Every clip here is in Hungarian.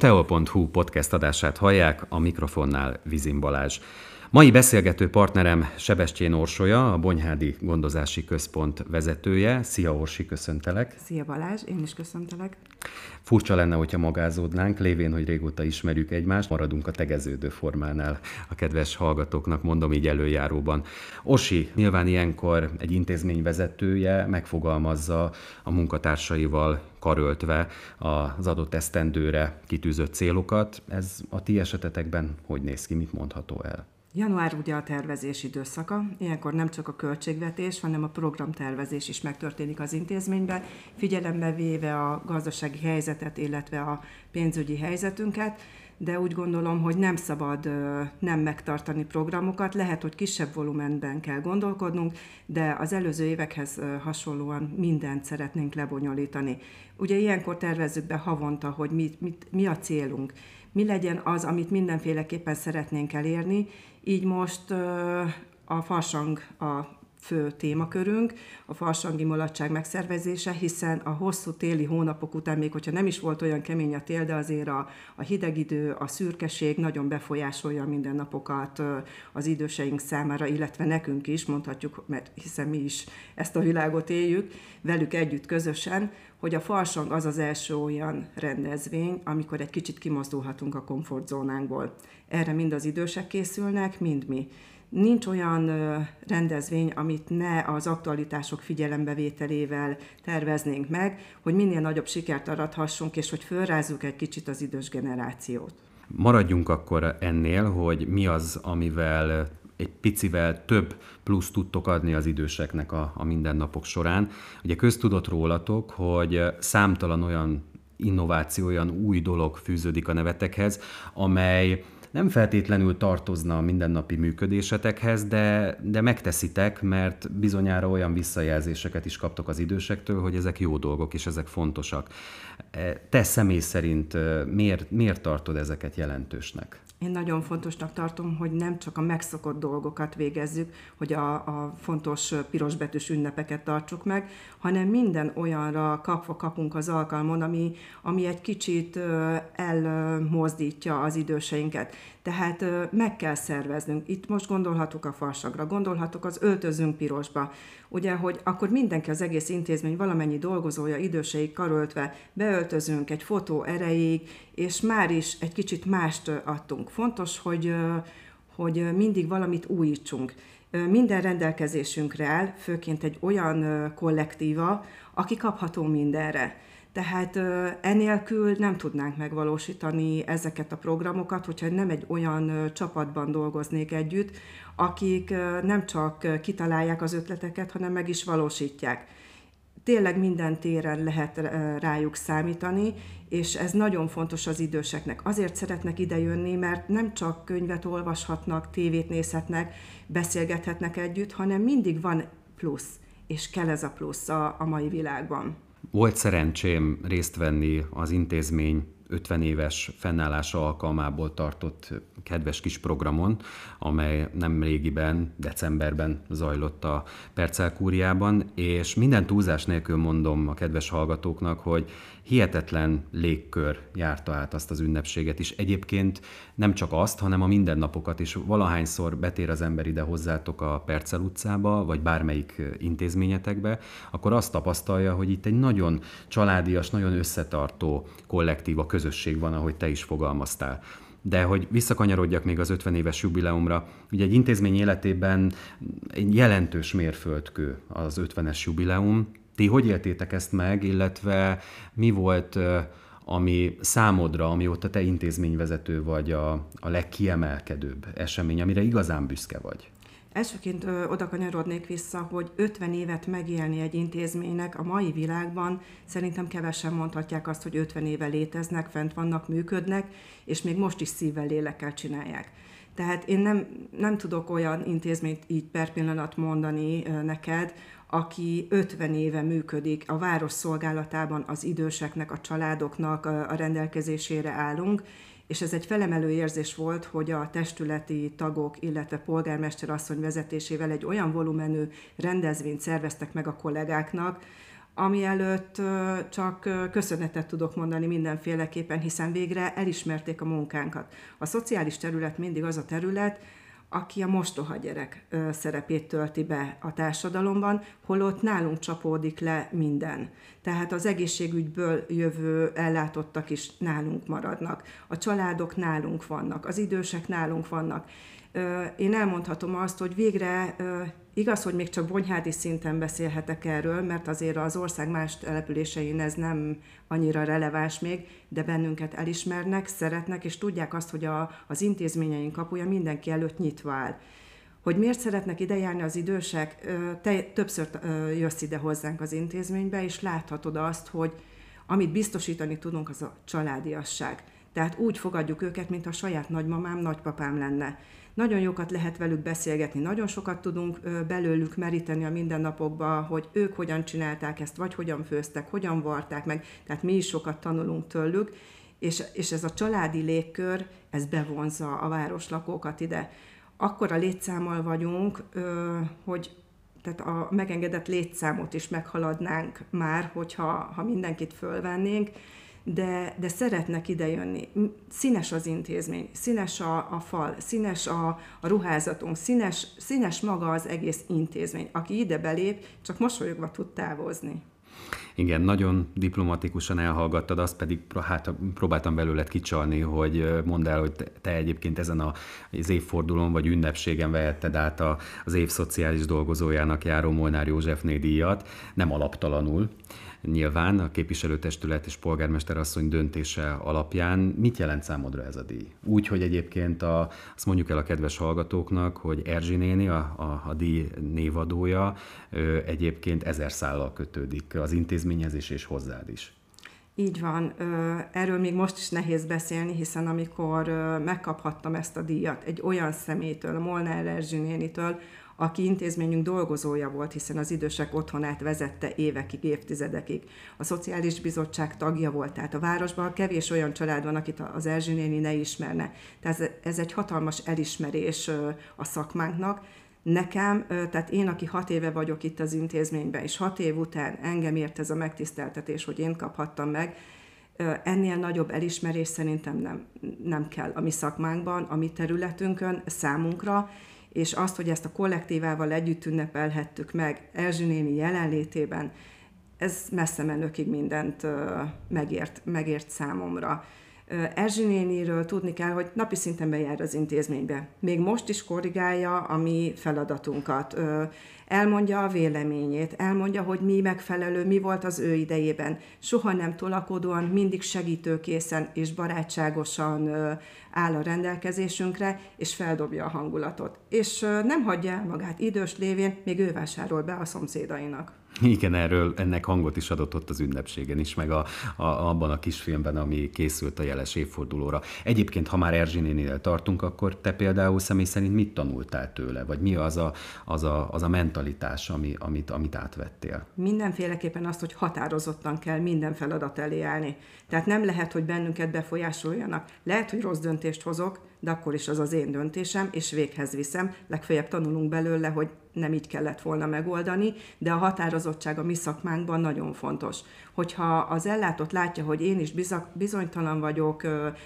A teol.hu podcast adását hallják, a mikrofonnál Vizin Balázs. Mai beszélgető partnerem Sebestyén Orsolya, a Bonyhádi Gondozási Központ vezetője. Szia Orsi, köszöntelek. Szia Balázs, én is köszöntelek. Furcsa lenne, hogyha magázódnánk, lévén, hogy régóta ismerjük egymást, maradunk a tegeződő formánál. A kedves hallgatóknak mondom így előjáróban. Orsi, nyilván ilyenkor egy intézmény vezetője megfogalmazza a munkatársaival karöltve az adott esztendőre kitűzött célokat. Ez a ti esetetekben hogy néz ki, mit mondható el? Január ugye a tervezés időszaka, ilyenkor nem csak a költségvetés, hanem a programtervezés is megtörténik az intézményben, figyelembe véve a gazdasági helyzetet, illetve a pénzügyi helyzetünket, de úgy gondolom, hogy nem szabad nem megtartani programokat, lehet, hogy kisebb volumenben kell gondolkodnunk, de az előző évekhez hasonlóan mindent szeretnénk lebonyolítani. Ugye ilyenkor tervezzük be havonta, hogy mit, mit, mi a célunk, mi legyen az, amit mindenféleképpen szeretnénk elérni, így most a farsang a fő témakörünk, a farsangi mulatság megszervezése, hiszen a hosszú téli hónapok után, még hogyha nem is volt olyan kemény a tél, de azért a, a hideg idő, a szürkeség nagyon befolyásolja minden napokat az időseink számára, illetve nekünk is, mondhatjuk, mert hiszen mi is ezt a világot éljük, velük együtt közösen, hogy a farsang az az első olyan rendezvény, amikor egy kicsit kimozdulhatunk a komfortzónánkból. Erre mind az idősek készülnek, mind mi. Nincs olyan rendezvény, amit ne az aktualitások figyelembevételével terveznénk meg, hogy minél nagyobb sikert arathassunk, és hogy fölrázzuk egy kicsit az idős generációt. Maradjunk akkor ennél, hogy mi az, amivel egy picivel több plusz tudtok adni az időseknek a, a mindennapok során. Ugye köztudott rólatok, hogy számtalan olyan innováció, olyan új dolog fűződik a nevetekhez, amely nem feltétlenül tartozna a mindennapi működésetekhez, de, de megteszitek, mert bizonyára olyan visszajelzéseket is kaptok az idősektől, hogy ezek jó dolgok, és ezek fontosak. E, te személy szerint miért, miért tartod ezeket jelentősnek? Én nagyon fontosnak tartom, hogy nem csak a megszokott dolgokat végezzük, hogy a, a fontos pirosbetűs ünnepeket tartsuk meg, hanem minden olyanra kapva kapunk az alkalmon, ami, ami egy kicsit elmozdítja az időseinket. Tehát meg kell szerveznünk. Itt most gondolhatok a farsagra, gondolhatok az öltözünk pirosba. Ugye, hogy akkor mindenki, az egész intézmény, valamennyi dolgozója, időseik karöltve beöltözünk egy fotó erejéig, és már is egy kicsit mást adtunk. Fontos, hogy, hogy mindig valamit újítsunk. Minden rendelkezésünkre áll, főként egy olyan kollektíva, aki kapható mindenre tehát enélkül nem tudnánk megvalósítani ezeket a programokat, hogyha nem egy olyan csapatban dolgoznék együtt, akik nem csak kitalálják az ötleteket, hanem meg is valósítják. Tényleg minden téren lehet rájuk számítani, és ez nagyon fontos az időseknek. Azért szeretnek idejönni, mert nem csak könyvet olvashatnak, tévét nézhetnek, beszélgethetnek együtt, hanem mindig van plusz, és kell ez a plusz a, a mai világban. Volt szerencsém részt venni az intézmény 50 éves fennállása alkalmából tartott kedves kis programon, amely nem régiben, decemberben zajlott a Percelkúriában, és minden túlzás nélkül mondom a kedves hallgatóknak, hogy hihetetlen légkör járta át azt az ünnepséget is. Egyébként nem csak azt, hanem a mindennapokat is. Valahányszor betér az ember ide hozzátok a Percel utcába, vagy bármelyik intézményetekbe, akkor azt tapasztalja, hogy itt egy nagyon családias, nagyon összetartó kollektív, a közösség van, ahogy te is fogalmaztál. De hogy visszakanyarodjak még az 50 éves jubileumra, ugye egy intézmény életében egy jelentős mérföldkő az 50-es jubileum, ti hogy éltétek ezt meg, illetve mi volt ami számodra, amióta te intézményvezető vagy a, a legkiemelkedőbb esemény, amire igazán büszke vagy? Elsőként ö, oda kanyarodnék vissza, hogy 50 évet megélni egy intézménynek a mai világban szerintem kevesen mondhatják azt, hogy 50 éve léteznek, fent vannak, működnek, és még most is szívvel, lélekkel csinálják. Tehát én nem, nem tudok olyan intézményt így per pillanat mondani neked, aki 50 éve működik, a város szolgálatában az időseknek, a családoknak a rendelkezésére állunk, és ez egy felemelő érzés volt, hogy a testületi tagok, illetve polgármester asszony vezetésével egy olyan volumenű rendezvényt szerveztek meg a kollégáknak, ami előtt csak köszönetet tudok mondani mindenféleképpen, hiszen végre elismerték a munkánkat. A szociális terület mindig az a terület, aki a mostoha gyerek szerepét tölti be a társadalomban, holott nálunk csapódik le minden. Tehát az egészségügyből jövő ellátottak is nálunk maradnak, a családok nálunk vannak, az idősek nálunk vannak. Én elmondhatom azt, hogy végre Igaz, hogy még csak bonyhádi szinten beszélhetek erről, mert azért az ország más településein ez nem annyira releváns még, de bennünket elismernek, szeretnek, és tudják azt, hogy a, az intézményeink kapuja mindenki előtt nyitva áll. Hogy miért szeretnek ide járni az idősek, te többször jössz ide hozzánk az intézménybe, és láthatod azt, hogy amit biztosítani tudunk, az a családiasság. Tehát úgy fogadjuk őket, mint a saját nagymamám, nagypapám lenne. Nagyon jókat lehet velük beszélgetni, nagyon sokat tudunk belőlük meríteni a mindennapokba, hogy ők hogyan csinálták ezt, vagy hogyan főztek, hogyan varták meg, tehát mi is sokat tanulunk tőlük, és, és ez a családi légkör, ez bevonza a városlakókat ide. Akkor a létszámmal vagyunk, hogy tehát a megengedett létszámot is meghaladnánk már, hogyha ha mindenkit fölvennénk, de, de szeretnek idejönni. Színes az intézmény, színes a, a fal, színes a, a ruházatunk, színes, színes maga az egész intézmény. Aki ide belép, csak mosolyogva tud távozni. Igen, nagyon diplomatikusan elhallgattad, azt pedig hát, próbáltam belőled kicsalni, hogy mondd el, hogy te egyébként ezen az évfordulón vagy ünnepségen vehetted át a, az év szociális dolgozójának járó Molnár Józsefné díjat, nem alaptalanul nyilván a képviselőtestület és polgármester asszony döntése alapján. Mit jelent számodra ez a díj? Úgy, hogy egyébként a, azt mondjuk el a kedves hallgatóknak, hogy Erzsi néni, a, a, a díj névadója egyébként ezer szállal kötődik az intézményezés és hozzád is. Így van. Erről még most is nehéz beszélni, hiszen amikor megkaphattam ezt a díjat egy olyan szemétől, Molnár Erzsi nénitől, aki intézményünk dolgozója volt, hiszen az idősek otthonát vezette évekig, évtizedekig. A Szociális Bizottság tagja volt, tehát a városban kevés olyan család van, akit az Erzsi ne ismerne. Tehát ez egy hatalmas elismerés a szakmánknak, Nekem, tehát én, aki hat éve vagyok itt az intézményben, és hat év után engem ért ez a megtiszteltetés, hogy én kaphattam meg, ennél nagyobb elismerés szerintem nem, nem kell a mi szakmánkban, a mi területünkön, számunkra, és azt, hogy ezt a kollektívával együtt ünnepelhettük meg Erzsi néni jelenlétében, ez messze menőkig mindent megért, megért számomra. Erzsi néniről tudni kell, hogy napi szinten bejár az intézménybe. Még most is korrigálja a mi feladatunkat. Elmondja a véleményét, elmondja, hogy mi megfelelő, mi volt az ő idejében. Soha nem tolakodóan, mindig segítőkészen és barátságosan áll a rendelkezésünkre, és feldobja a hangulatot. És nem hagyja el magát idős lévén, még ő vásárol be a szomszédainak. Igen, erről ennek hangot is adott ott az ünnepségen is, meg a, a, abban a kisfilmben, ami készült a jeles évfordulóra. Egyébként, ha már Erzsinénél tartunk, akkor te például személy szerint mit tanultál tőle? Vagy mi az a, az a, az a mentalitás, ami, amit, amit átvettél? Mindenféleképpen azt, hogy határozottan kell minden feladat elé állni. Tehát nem lehet, hogy bennünket befolyásoljanak. Lehet, hogy rossz döntést hozok, de akkor is az az én döntésem, és véghez viszem. Legfeljebb tanulunk belőle, hogy nem így kellett volna megoldani, de a határozottság a mi szakmánkban nagyon fontos. Hogyha az ellátott látja, hogy én is bizonytalan vagyok,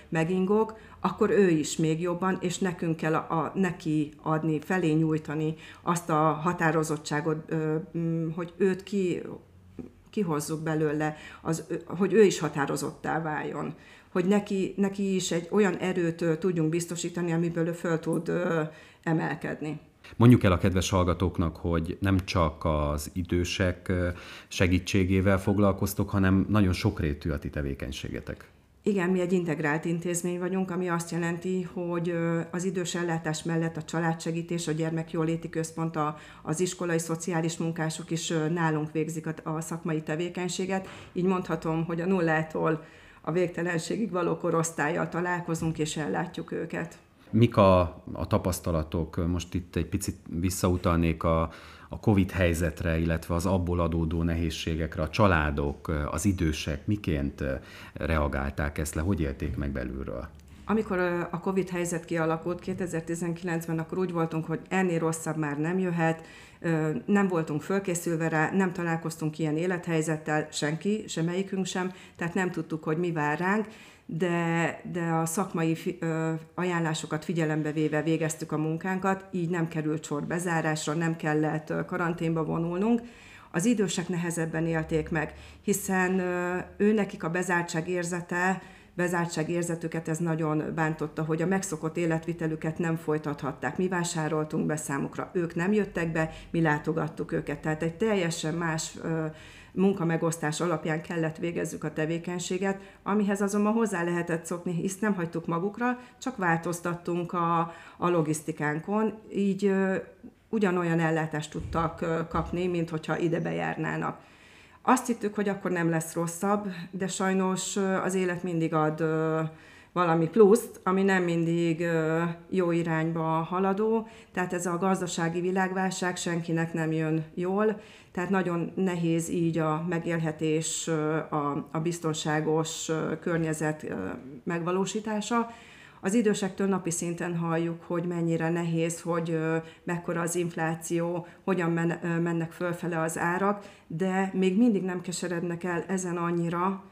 megingok, akkor ő is még jobban, és nekünk kell a, a, neki adni, felé nyújtani azt a határozottságot, hogy őt ki kihozzuk belőle, az, hogy ő is határozottá váljon. Hogy neki, neki is egy olyan erőt tudjunk biztosítani, amiből ő föl tud emelkedni. Mondjuk el a kedves hallgatóknak, hogy nem csak az idősek segítségével foglalkoztok, hanem nagyon sokrétű a ti tevékenységetek. Igen, mi egy integrált intézmény vagyunk, ami azt jelenti, hogy az idős ellátás mellett a családsegítés, a gyermekjóléti központ, a, az iskolai szociális munkások is nálunk végzik a, a szakmai tevékenységet. Így mondhatom, hogy a nullától a végtelenségig való korosztályjal találkozunk és ellátjuk őket. Mik a, a tapasztalatok? Most itt egy picit visszautalnék a, a Covid helyzetre, illetve az abból adódó nehézségekre, a családok, az idősek miként reagálták ezt le, hogy élték meg belülről? Amikor a Covid helyzet kialakult 2019-ben, akkor úgy voltunk, hogy ennél rosszabb már nem jöhet, nem voltunk fölkészülve rá, nem találkoztunk ilyen élethelyzettel, senki, semmelyikünk sem, tehát nem tudtuk, hogy mi vár ránk, de, de a szakmai ajánlásokat figyelembe véve végeztük a munkánkat, így nem került sor bezárásra, nem kellett karanténba vonulnunk. Az idősek nehezebben élték meg, hiszen ö, ő nekik a bezártság érzete, bezártság érzetüket ez nagyon bántotta, hogy a megszokott életvitelüket nem folytathatták. Mi vásároltunk be számukra, ők nem jöttek be, mi látogattuk őket. Tehát egy teljesen más ö, munkamegosztás alapján kellett végezzük a tevékenységet, amihez azonban hozzá lehetett szokni, hisz nem hagytuk magukra, csak változtattunk a, a logisztikánkon, így ugyanolyan ellátást tudtak kapni, mint hogyha ide bejárnának. Azt hittük, hogy akkor nem lesz rosszabb, de sajnos az élet mindig ad valami pluszt, ami nem mindig jó irányba haladó, tehát ez a gazdasági világválság senkinek nem jön jól, tehát nagyon nehéz így a megélhetés, a, biztonságos környezet megvalósítása. Az idősektől napi szinten halljuk, hogy mennyire nehéz, hogy mekkora az infláció, hogyan mennek fölfele az árak, de még mindig nem keserednek el ezen annyira,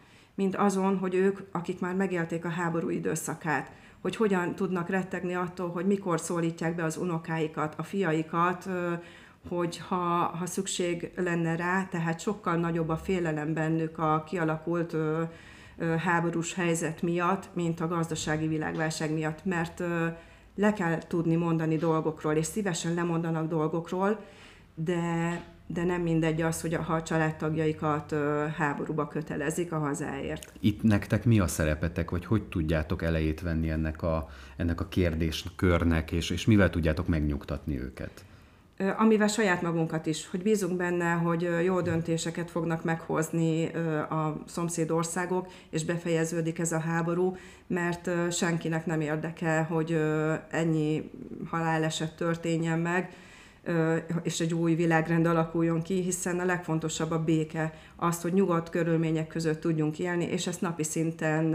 mint azon, hogy ők, akik már megélték a háború időszakát, hogy hogyan tudnak rettegni attól, hogy mikor szólítják be az unokáikat, a fiaikat, hogy ha, ha szükség lenne rá, tehát sokkal nagyobb a félelem bennük a kialakult háborús helyzet miatt, mint a gazdasági világválság miatt, mert le kell tudni mondani dolgokról, és szívesen lemondanak dolgokról, de de nem mindegy az, hogy ha a családtagjaikat háborúba kötelezik a hazáért. Itt nektek mi a szerepetek, vagy hogy tudjátok elejét venni ennek a, ennek a kérdéskörnek, és, és mivel tudjátok megnyugtatni őket? amivel saját magunkat is, hogy bízunk benne, hogy jó döntéseket fognak meghozni a szomszéd országok, és befejeződik ez a háború, mert senkinek nem érdekel, hogy ennyi haláleset történjen meg, és egy új világrend alakuljon ki, hiszen a legfontosabb a béke, az, hogy nyugodt körülmények között tudjunk élni, és ezt napi szinten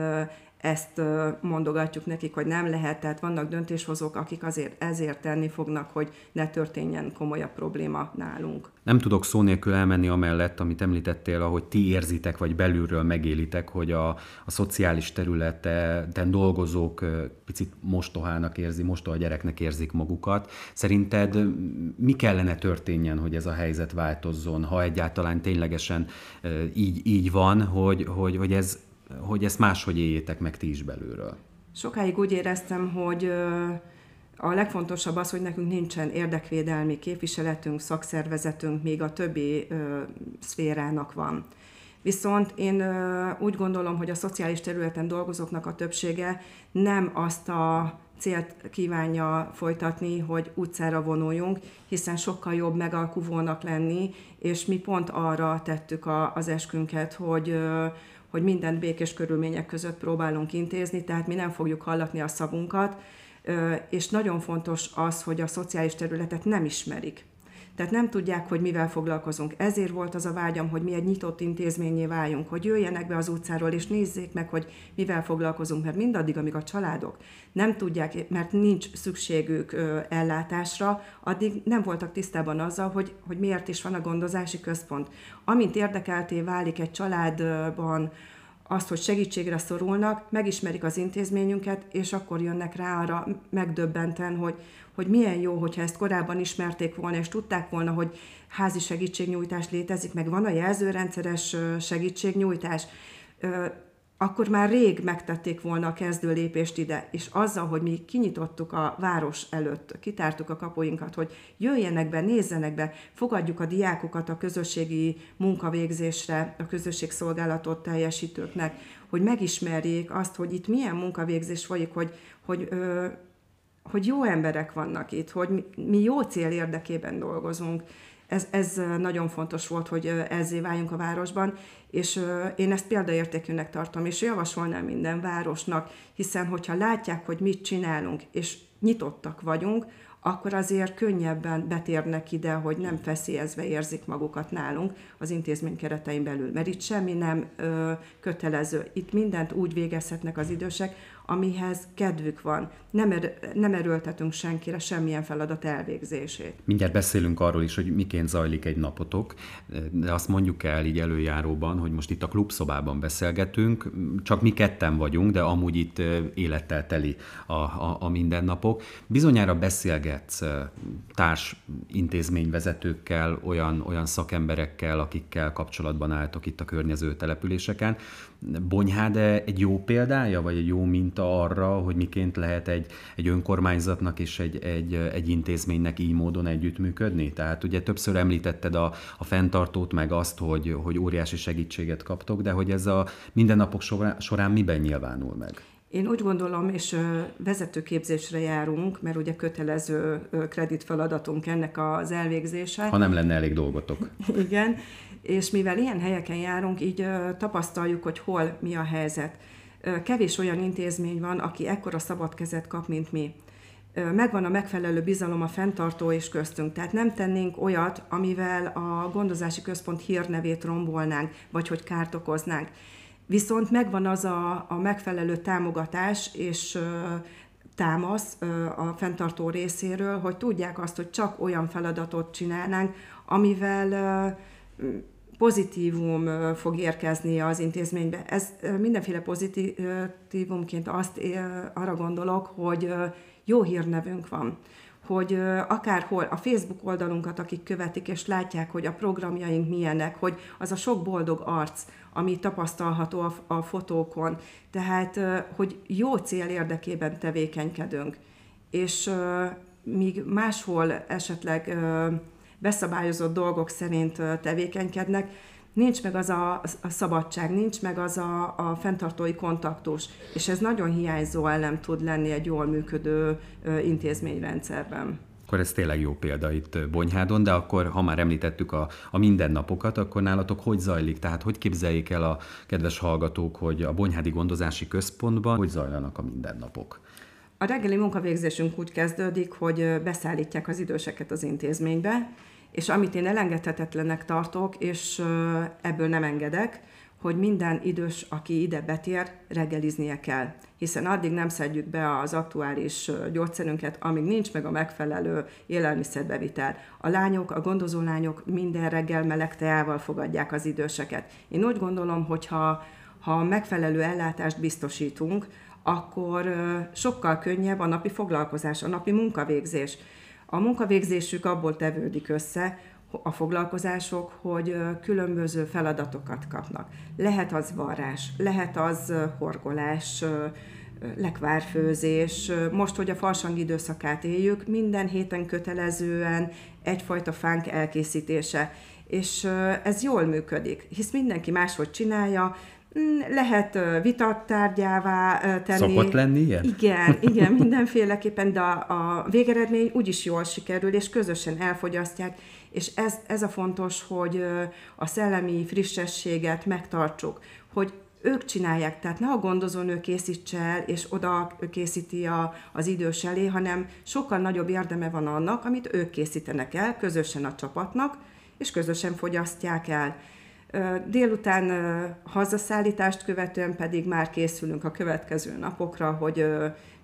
ezt mondogatjuk nekik, hogy nem lehet, tehát vannak döntéshozók, akik azért ezért tenni fognak, hogy ne történjen komolyabb probléma nálunk. Nem tudok szó nélkül elmenni amellett, amit említettél, ahogy ti érzitek, vagy belülről megélitek, hogy a, a szociális területen dolgozók picit mostohának érzi, mostoha gyereknek érzik magukat. Szerinted mi kellene történjen, hogy ez a helyzet változzon, ha egyáltalán ténylegesen így, így van, hogy, hogy, hogy ez hogy ezt máshogy éljétek meg ti is belülről? Sokáig úgy éreztem, hogy a legfontosabb az, hogy nekünk nincsen érdekvédelmi képviseletünk, szakszervezetünk, még a többi ö, szférának van. Viszont én ö, úgy gondolom, hogy a szociális területen dolgozóknak a többsége nem azt a célt kívánja folytatni, hogy utcára vonuljunk, hiszen sokkal jobb megalkuvónak lenni, és mi pont arra tettük a, az eskünket, hogy ö, hogy mindent békés körülmények között próbálunk intézni, tehát mi nem fogjuk hallatni a szavunkat, és nagyon fontos az, hogy a szociális területet nem ismerik. Tehát nem tudják, hogy mivel foglalkozunk. Ezért volt az a vágyam, hogy mi egy nyitott intézményé váljunk, hogy jöjjenek be az utcáról, és nézzék meg, hogy mivel foglalkozunk, mert mindaddig, amíg a családok nem tudják, mert nincs szükségük ö, ellátásra, addig nem voltak tisztában azzal, hogy, hogy miért is van a gondozási központ. Amint érdekelté válik egy családban, azt, hogy segítségre szorulnak, megismerik az intézményünket, és akkor jönnek rá arra megdöbbenten, hogy, hogy milyen jó, hogyha ezt korábban ismerték volna, és tudták volna, hogy házi segítségnyújtás létezik, meg van a jelzőrendszeres segítségnyújtás, akkor már rég megtették volna a kezdő lépést ide, és azzal, hogy mi kinyitottuk a város előtt, kitártuk a kapuinkat, hogy jöjjenek be, nézzenek be, fogadjuk a diákokat a közösségi munkavégzésre, a közösségszolgálatot teljesítőknek, hogy megismerjék azt, hogy itt milyen munkavégzés folyik, hogy, hogy hogy jó emberek vannak itt, hogy mi jó cél érdekében dolgozunk. Ez, ez nagyon fontos volt, hogy ezzé váljunk a városban, és én ezt példaértékűnek tartom, és javasolnám minden városnak, hiszen hogyha látják, hogy mit csinálunk, és nyitottak vagyunk, akkor azért könnyebben betérnek ide, hogy nem feszélyezve érzik magukat nálunk az intézmény keretein belül. Mert itt semmi nem ö, kötelező. Itt mindent úgy végezhetnek az idősek, amihez kedvük van. Nem, er, nem erőltetünk senkire semmilyen feladat elvégzését. Mindjárt beszélünk arról is, hogy miként zajlik egy napotok, de azt mondjuk el így előjáróban, hogy most itt a klubszobában beszélgetünk, csak mi ketten vagyunk, de amúgy itt élettel teli a, a, a mindennapok. Bizonyára beszélgetsz társ intézményvezetőkkel, olyan, olyan szakemberekkel, akikkel kapcsolatban álltok itt a környező településeken. Bonyhád egy jó példája, vagy egy jó minta arra, hogy miként lehet egy, egy önkormányzatnak és egy, egy, egy intézménynek így módon együttműködni? Tehát ugye többször említetted a, a fenntartót, meg azt, hogy, hogy óriási segítséget kaptok, de hogy ez a mindennapok során, során miben nyilvánul meg? Én úgy gondolom, és vezetőképzésre járunk, mert ugye kötelező kreditfeladatunk ennek az elvégzése. Ha nem lenne elég dolgotok. Igen, és mivel ilyen helyeken járunk, így tapasztaljuk, hogy hol mi a helyzet. Kevés olyan intézmény van, aki ekkora szabad kezet kap, mint mi. Megvan a megfelelő bizalom a fenntartó és köztünk. Tehát nem tennénk olyat, amivel a gondozási központ hírnevét rombolnánk, vagy hogy kárt okoznánk. Viszont megvan az a, a megfelelő támogatás és támasz a fenntartó részéről, hogy tudják azt, hogy csak olyan feladatot csinálnánk, amivel pozitívum fog érkezni az intézménybe. Ez mindenféle pozitívumként azt arra gondolok, hogy jó hírnevünk van. Hogy akárhol a Facebook oldalunkat, akik követik, és látják, hogy a programjaink milyenek, hogy az a sok boldog arc, ami tapasztalható a, fotókon, tehát, hogy jó cél érdekében tevékenykedünk, és míg máshol esetleg beszabályozott dolgok szerint tevékenykednek, nincs meg az a, a szabadság, nincs meg az a, a fenntartói kontaktus, és ez nagyon hiányzó ellen tud lenni egy jól működő intézményrendszerben. Akkor ez tényleg jó példa itt Bonyhádon, de akkor, ha már említettük a, a mindennapokat, akkor nálatok hogy zajlik? Tehát hogy képzeljék el a kedves hallgatók, hogy a Bonyhádi Gondozási Központban hogy zajlanak a mindennapok? A reggeli munkavégzésünk úgy kezdődik, hogy beszállítják az időseket az intézménybe, és amit én elengedhetetlennek tartok, és ebből nem engedek, hogy minden idős, aki ide betér, reggeliznie kell. Hiszen addig nem szedjük be az aktuális gyógyszerünket, amíg nincs meg a megfelelő élelmiszerbevitel. A lányok, a gondozó lányok minden reggel meleg teával fogadják az időseket. Én úgy gondolom, hogy ha, ha megfelelő ellátást biztosítunk, akkor sokkal könnyebb a napi foglalkozás, a napi munkavégzés. A munkavégzésük abból tevődik össze, a foglalkozások, hogy különböző feladatokat kapnak. Lehet az varrás, lehet az horgolás, lekvárfőzés. Most, hogy a farsang időszakát éljük, minden héten kötelezően egyfajta fánk elkészítése. És ez jól működik, hisz mindenki máshogy csinálja, lehet vitattárgyává tenni. Szokott lenni ilyen? Igen, igen, mindenféleképpen, de a, a végeredmény úgyis jól sikerül, és közösen elfogyasztják, és ez, ez a fontos, hogy a szellemi frissességet megtartsuk, hogy ők csinálják, tehát ne a gondozónő készítse el, és oda készíti a, az idős elé, hanem sokkal nagyobb érdeme van annak, amit ők készítenek el, közösen a csapatnak, és közösen fogyasztják el. Délután hazaszállítást követően pedig már készülünk a következő napokra, hogy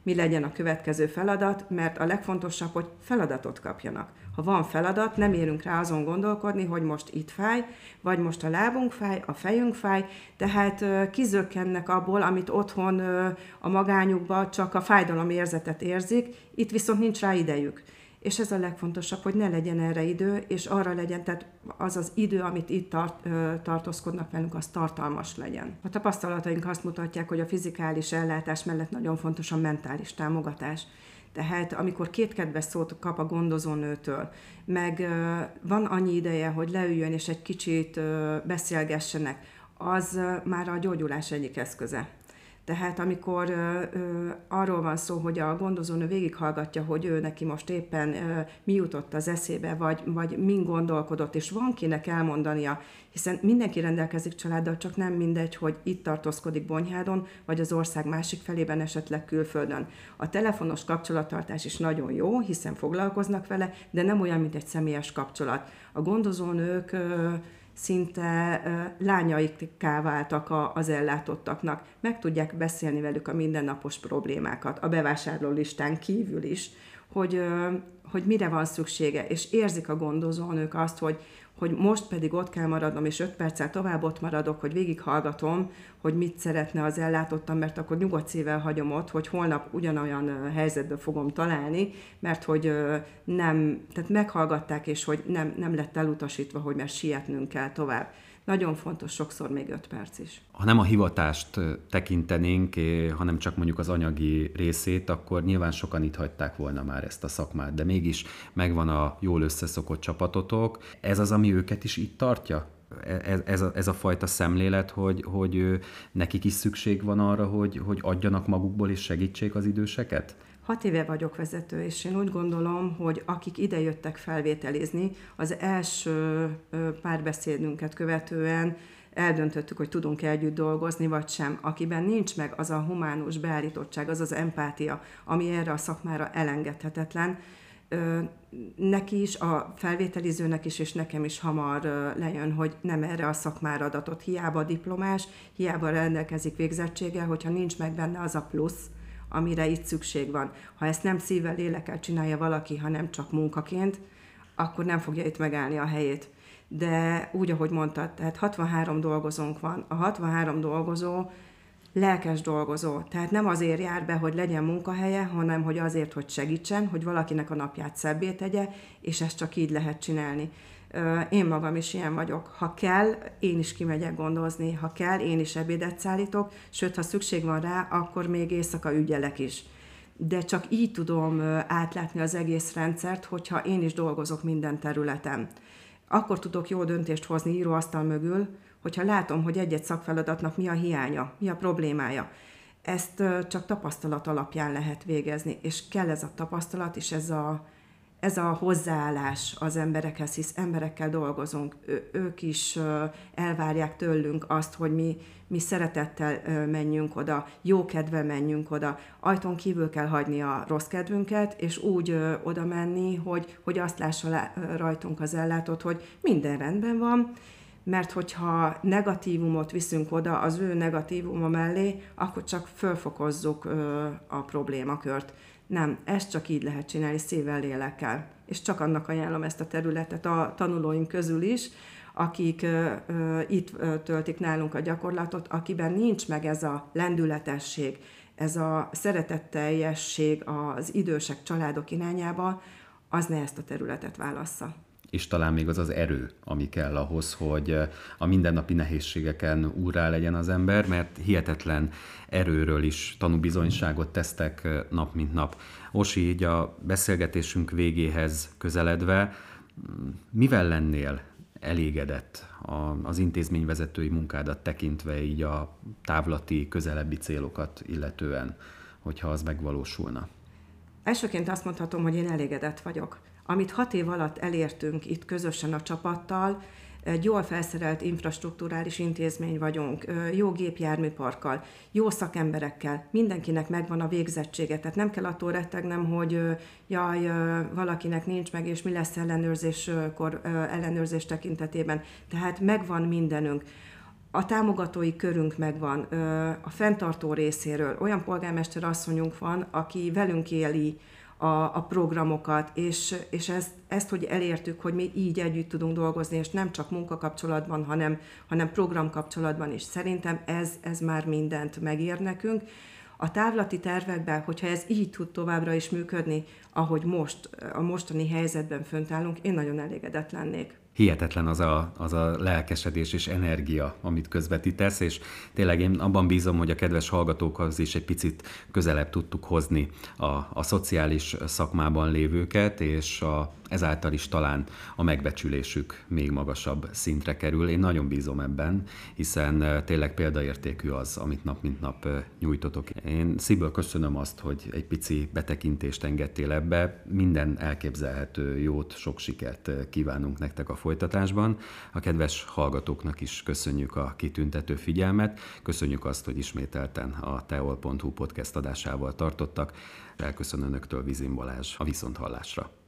mi legyen a következő feladat, mert a legfontosabb, hogy feladatot kapjanak. Ha van feladat, nem érünk rá azon gondolkodni, hogy most itt fáj, vagy most a lábunk fáj, a fejünk fáj, tehát kizökkennek abból, amit otthon a magányukban csak a fájdalomérzetet érzik, itt viszont nincs rá idejük és ez a legfontosabb, hogy ne legyen erre idő, és arra legyen, tehát az az idő, amit itt tart, tartózkodnak velünk, az tartalmas legyen. A tapasztalataink azt mutatják, hogy a fizikális ellátás mellett nagyon fontos a mentális támogatás. Tehát amikor két kedves szót kap a gondozónőtől, meg van annyi ideje, hogy leüljön és egy kicsit beszélgessenek, az már a gyógyulás egyik eszköze. Tehát amikor ö, ö, arról van szó, hogy a gondozónő végighallgatja, hogy ő neki most éppen ö, mi jutott az eszébe, vagy, vagy min gondolkodott, és van kinek elmondania, hiszen mindenki rendelkezik családdal, csak nem mindegy, hogy itt tartózkodik Bonyhádon, vagy az ország másik felében, esetleg külföldön. A telefonos kapcsolattartás is nagyon jó, hiszen foglalkoznak vele, de nem olyan, mint egy személyes kapcsolat. A gondozónők ö, szinte lányaikká váltak az ellátottaknak. Meg tudják beszélni velük a mindennapos problémákat, a bevásárló listán kívül is, hogy, hogy mire van szüksége, és érzik a gondozónők azt, hogy, hogy most pedig ott kell maradnom, és öt perccel tovább ott maradok, hogy végighallgatom, hogy mit szeretne az ellátottam, mert akkor nyugodt szívvel hagyom ott, hogy holnap ugyanolyan helyzetbe fogom találni, mert hogy nem, tehát meghallgatták, és hogy nem, nem lett elutasítva, hogy mert sietnünk kell tovább nagyon fontos, sokszor még öt perc is. Ha nem a hivatást tekintenénk, hanem csak mondjuk az anyagi részét, akkor nyilván sokan itt hagyták volna már ezt a szakmát, de mégis megvan a jól összeszokott csapatotok. Ez az, ami őket is itt tartja? Ez, ez, a, ez a fajta szemlélet, hogy, hogy nekik is szükség van arra, hogy, hogy adjanak magukból és segítsék az időseket? Hat éve vagyok vezető, és én úgy gondolom, hogy akik ide jöttek felvételizni, az első párbeszédünket követően eldöntöttük, hogy tudunk-e együtt dolgozni, vagy sem. Akiben nincs meg az a humánus beállítottság, az az empátia, ami erre a szakmára elengedhetetlen, neki is, a felvételizőnek is, és nekem is hamar lejön, hogy nem erre a szakmára adatot. Hiába diplomás, hiába rendelkezik végzettséggel, hogyha nincs meg benne az a plusz, amire itt szükség van. Ha ezt nem szívvel, lélekkel csinálja valaki, hanem csak munkaként, akkor nem fogja itt megállni a helyét. De úgy, ahogy mondtad, tehát 63 dolgozónk van. A 63 dolgozó lelkes dolgozó. Tehát nem azért jár be, hogy legyen munkahelye, hanem hogy azért, hogy segítsen, hogy valakinek a napját szebbé tegye, és ezt csak így lehet csinálni. Én magam is ilyen vagyok. Ha kell, én is kimegyek gondozni, ha kell, én is ebédet szállítok, sőt, ha szükség van rá, akkor még éjszaka ügyelek is. De csak így tudom átlátni az egész rendszert, hogyha én is dolgozok minden területen. Akkor tudok jó döntést hozni íróasztal mögül, hogyha látom, hogy egy-egy szakfeladatnak mi a hiánya, mi a problémája. Ezt csak tapasztalat alapján lehet végezni, és kell ez a tapasztalat, és ez a, ez a hozzáállás az emberekhez, hisz emberekkel dolgozunk, ő, ők is elvárják tőlünk azt, hogy mi, mi szeretettel menjünk oda, jó kedve menjünk oda, ajtón kívül kell hagyni a rossz kedvünket, és úgy oda menni, hogy, hogy azt lássa rajtunk az ellátott, hogy minden rendben van, mert hogyha negatívumot viszünk oda az ő negatívuma mellé, akkor csak fölfokozzuk a problémakört. Nem, ezt csak így lehet csinálni szívvel, lélekkel. És csak annak ajánlom ezt a területet a tanulóink közül is, akik ö, ö, itt ö, töltik nálunk a gyakorlatot, akiben nincs meg ez a lendületesség, ez a szeretetteljesség az idősek családok irányába, az ne ezt a területet válassza és talán még az az erő, ami kell ahhoz, hogy a mindennapi nehézségeken úrá legyen az ember, mert hihetetlen erőről is tanúbizonyságot tesztek nap mint nap. Osi, így a beszélgetésünk végéhez közeledve, mivel lennél elégedett az intézményvezetői munkádat tekintve így a távlati, közelebbi célokat illetően, hogyha az megvalósulna? Elsőként azt mondhatom, hogy én elégedett vagyok. Amit hat év alatt elértünk itt közösen a csapattal, egy jól felszerelt infrastruktúrális intézmény vagyunk, jó gépjárműparkkal, jó szakemberekkel, mindenkinek megvan a végzettsége, tehát nem kell attól rettegnem, hogy jaj, valakinek nincs meg, és mi lesz ellenőrzéskor, ellenőrzés tekintetében. Tehát megvan mindenünk. A támogatói körünk megvan, a fenntartó részéről olyan polgármester asszonyunk van, aki velünk éli a, a programokat, és, és ezt, ezt, hogy elértük, hogy mi így együtt tudunk dolgozni, és nem csak munkakapcsolatban, hanem, hanem programkapcsolatban is. Szerintem ez, ez már mindent megér nekünk. A távlati tervekben, hogyha ez így tud továbbra is működni, ahogy most, a mostani helyzetben fönt állunk, én nagyon elégedett lennék hihetetlen az a, az a lelkesedés és energia, amit közvetítesz, és tényleg én abban bízom, hogy a kedves hallgatókhoz is egy picit közelebb tudtuk hozni a, a szociális szakmában lévőket, és a, ezáltal is talán a megbecsülésük még magasabb szintre kerül. Én nagyon bízom ebben, hiszen tényleg példaértékű az, amit nap mint nap nyújtotok. Én szívből köszönöm azt, hogy egy pici betekintést engedtél ebbe. Minden elképzelhető jót, sok sikert kívánunk nektek a folytatásban. A kedves hallgatóknak is köszönjük a kitüntető figyelmet, köszönjük azt, hogy ismételten a teol.hu podcast adásával tartottak. Elköszönöm Önöktől Vizin Balázs a Viszonthallásra.